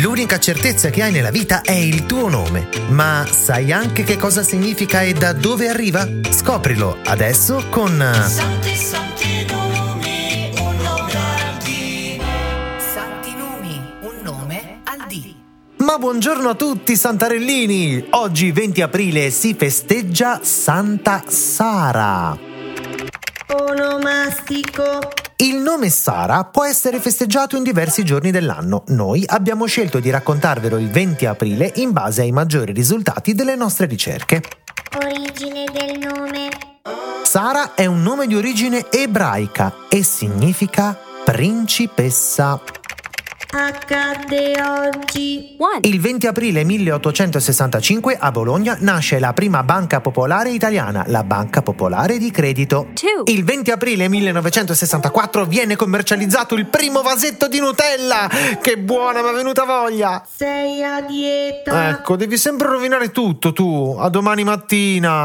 L'unica certezza che hai nella vita è il tuo nome. Ma sai anche che cosa significa e da dove arriva? Scoprilo adesso con... Santi, santi nomi, un nome al dì. Santi nomi, un nome al dì. Ma buongiorno a tutti santarellini! Oggi 20 aprile si festeggia Santa Sara. Onomastico. Il nome Sara può essere festeggiato in diversi giorni dell'anno. Noi abbiamo scelto di raccontarvelo il 20 aprile in base ai maggiori risultati delle nostre ricerche. Origine del nome. Sara è un nome di origine ebraica e significa principessa. Accadde oggi. Il 20 aprile 1865 a Bologna nasce la prima banca popolare italiana, la Banca Popolare di Credito. Il 20 aprile 1964 viene commercializzato il primo vasetto di Nutella. Che buona, mi è venuta voglia. Sei a dieta. Ecco, devi sempre rovinare tutto tu. A domani mattina.